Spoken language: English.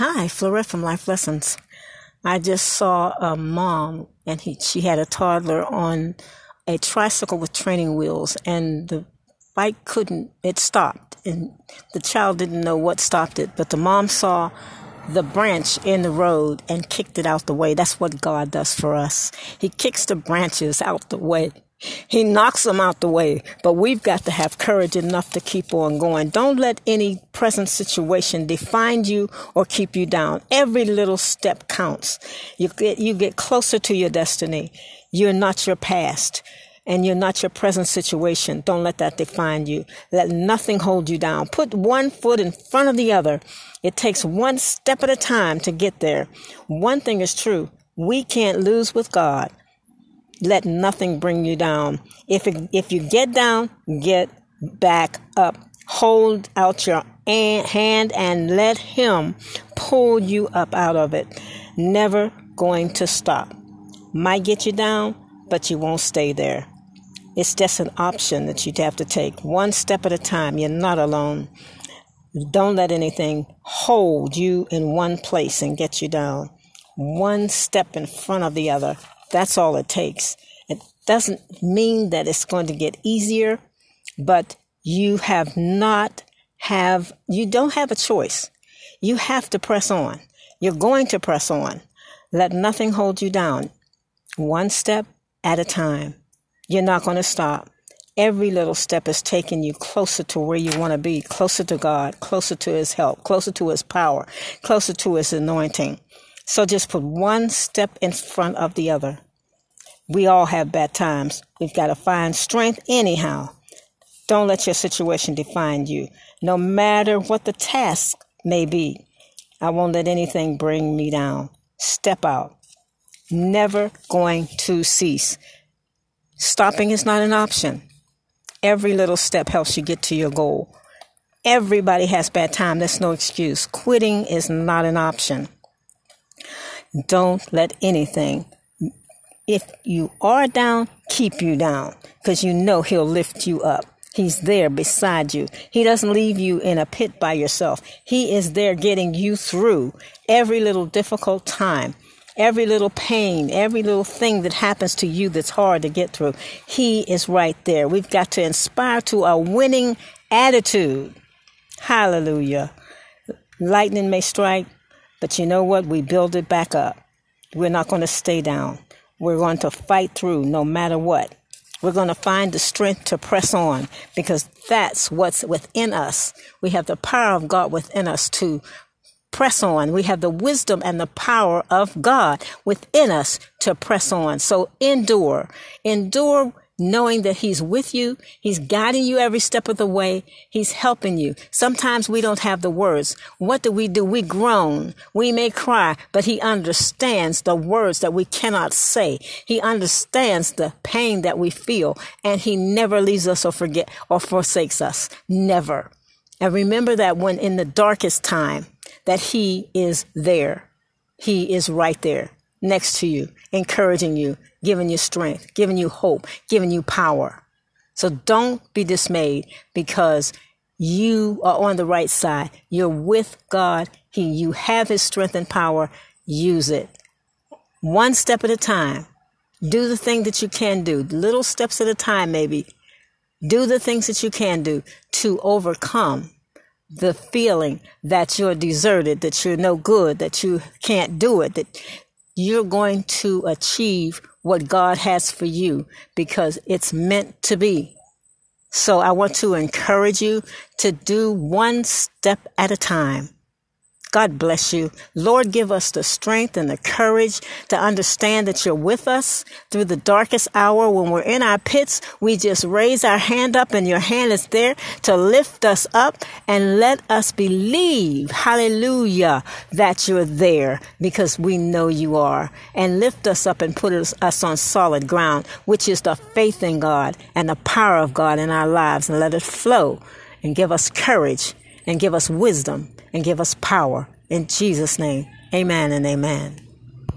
Hi, Florette from Life Lessons. I just saw a mom and he, she had a toddler on a tricycle with training wheels and the bike couldn't, it stopped and the child didn't know what stopped it, but the mom saw the branch in the road and kicked it out the way. That's what God does for us. He kicks the branches out the way he knocks them out the way, but we've got to have courage enough to keep on going. Don't let any present situation define you or keep you down. Every little step counts. You get, you get closer to your destiny. You're not your past and you're not your present situation. Don't let that define you. Let nothing hold you down. Put one foot in front of the other. It takes one step at a time to get there. One thing is true. We can't lose with God let nothing bring you down. If it, if you get down, get back up. Hold out your hand and let him pull you up out of it. Never going to stop. Might get you down, but you won't stay there. It's just an option that you'd have to take one step at a time. You're not alone. Don't let anything hold you in one place and get you down. One step in front of the other. That's all it takes. It doesn't mean that it's going to get easier, but you have not have, you don't have a choice. You have to press on. You're going to press on. Let nothing hold you down. One step at a time. You're not going to stop. Every little step is taking you closer to where you want to be, closer to God, closer to His help, closer to His power, closer to His anointing. So just put one step in front of the other. We all have bad times. We've got to find strength anyhow. Don't let your situation define you. No matter what the task may be, I won't let anything bring me down. Step out. Never going to cease. Stopping is not an option. Every little step helps you get to your goal. Everybody has bad time. That's no excuse. Quitting is not an option. Don't let anything, if you are down, keep you down because you know He'll lift you up. He's there beside you. He doesn't leave you in a pit by yourself. He is there getting you through every little difficult time, every little pain, every little thing that happens to you that's hard to get through. He is right there. We've got to inspire to a winning attitude. Hallelujah. Lightning may strike, but you know what? We build it back up. We're not going to stay down. We're going to fight through no matter what. We're going to find the strength to press on because that's what's within us. We have the power of God within us to press on. We have the wisdom and the power of God within us to press on. So endure. Endure knowing that He's with you. He's guiding you every step of the way. He's helping you. Sometimes we don't have the words. What do we do? We groan. We may cry, but He understands the words that we cannot say. He understands the pain that we feel, and He never leaves us or forget or forsakes us. Never. And remember that when in the darkest time, that He is there. He is right there next to you, encouraging you, giving you strength, giving you hope, giving you power. So don't be dismayed because you are on the right side. You're with God. He, you have his strength and power. Use it. One step at a time. Do the thing that you can do. Little steps at a time, maybe. Do the things that you can do to overcome the feeling that you're deserted, that you're no good, that you can't do it, that you're going to achieve what God has for you because it's meant to be. So I want to encourage you to do one step at a time. God bless you. Lord, give us the strength and the courage to understand that you're with us through the darkest hour when we're in our pits. We just raise our hand up and your hand is there to lift us up and let us believe, hallelujah, that you're there because we know you are and lift us up and put us, on solid ground, which is the faith in God and the power of God in our lives and let it flow and give us courage and give us wisdom and give us power. In Jesus' name, amen and amen.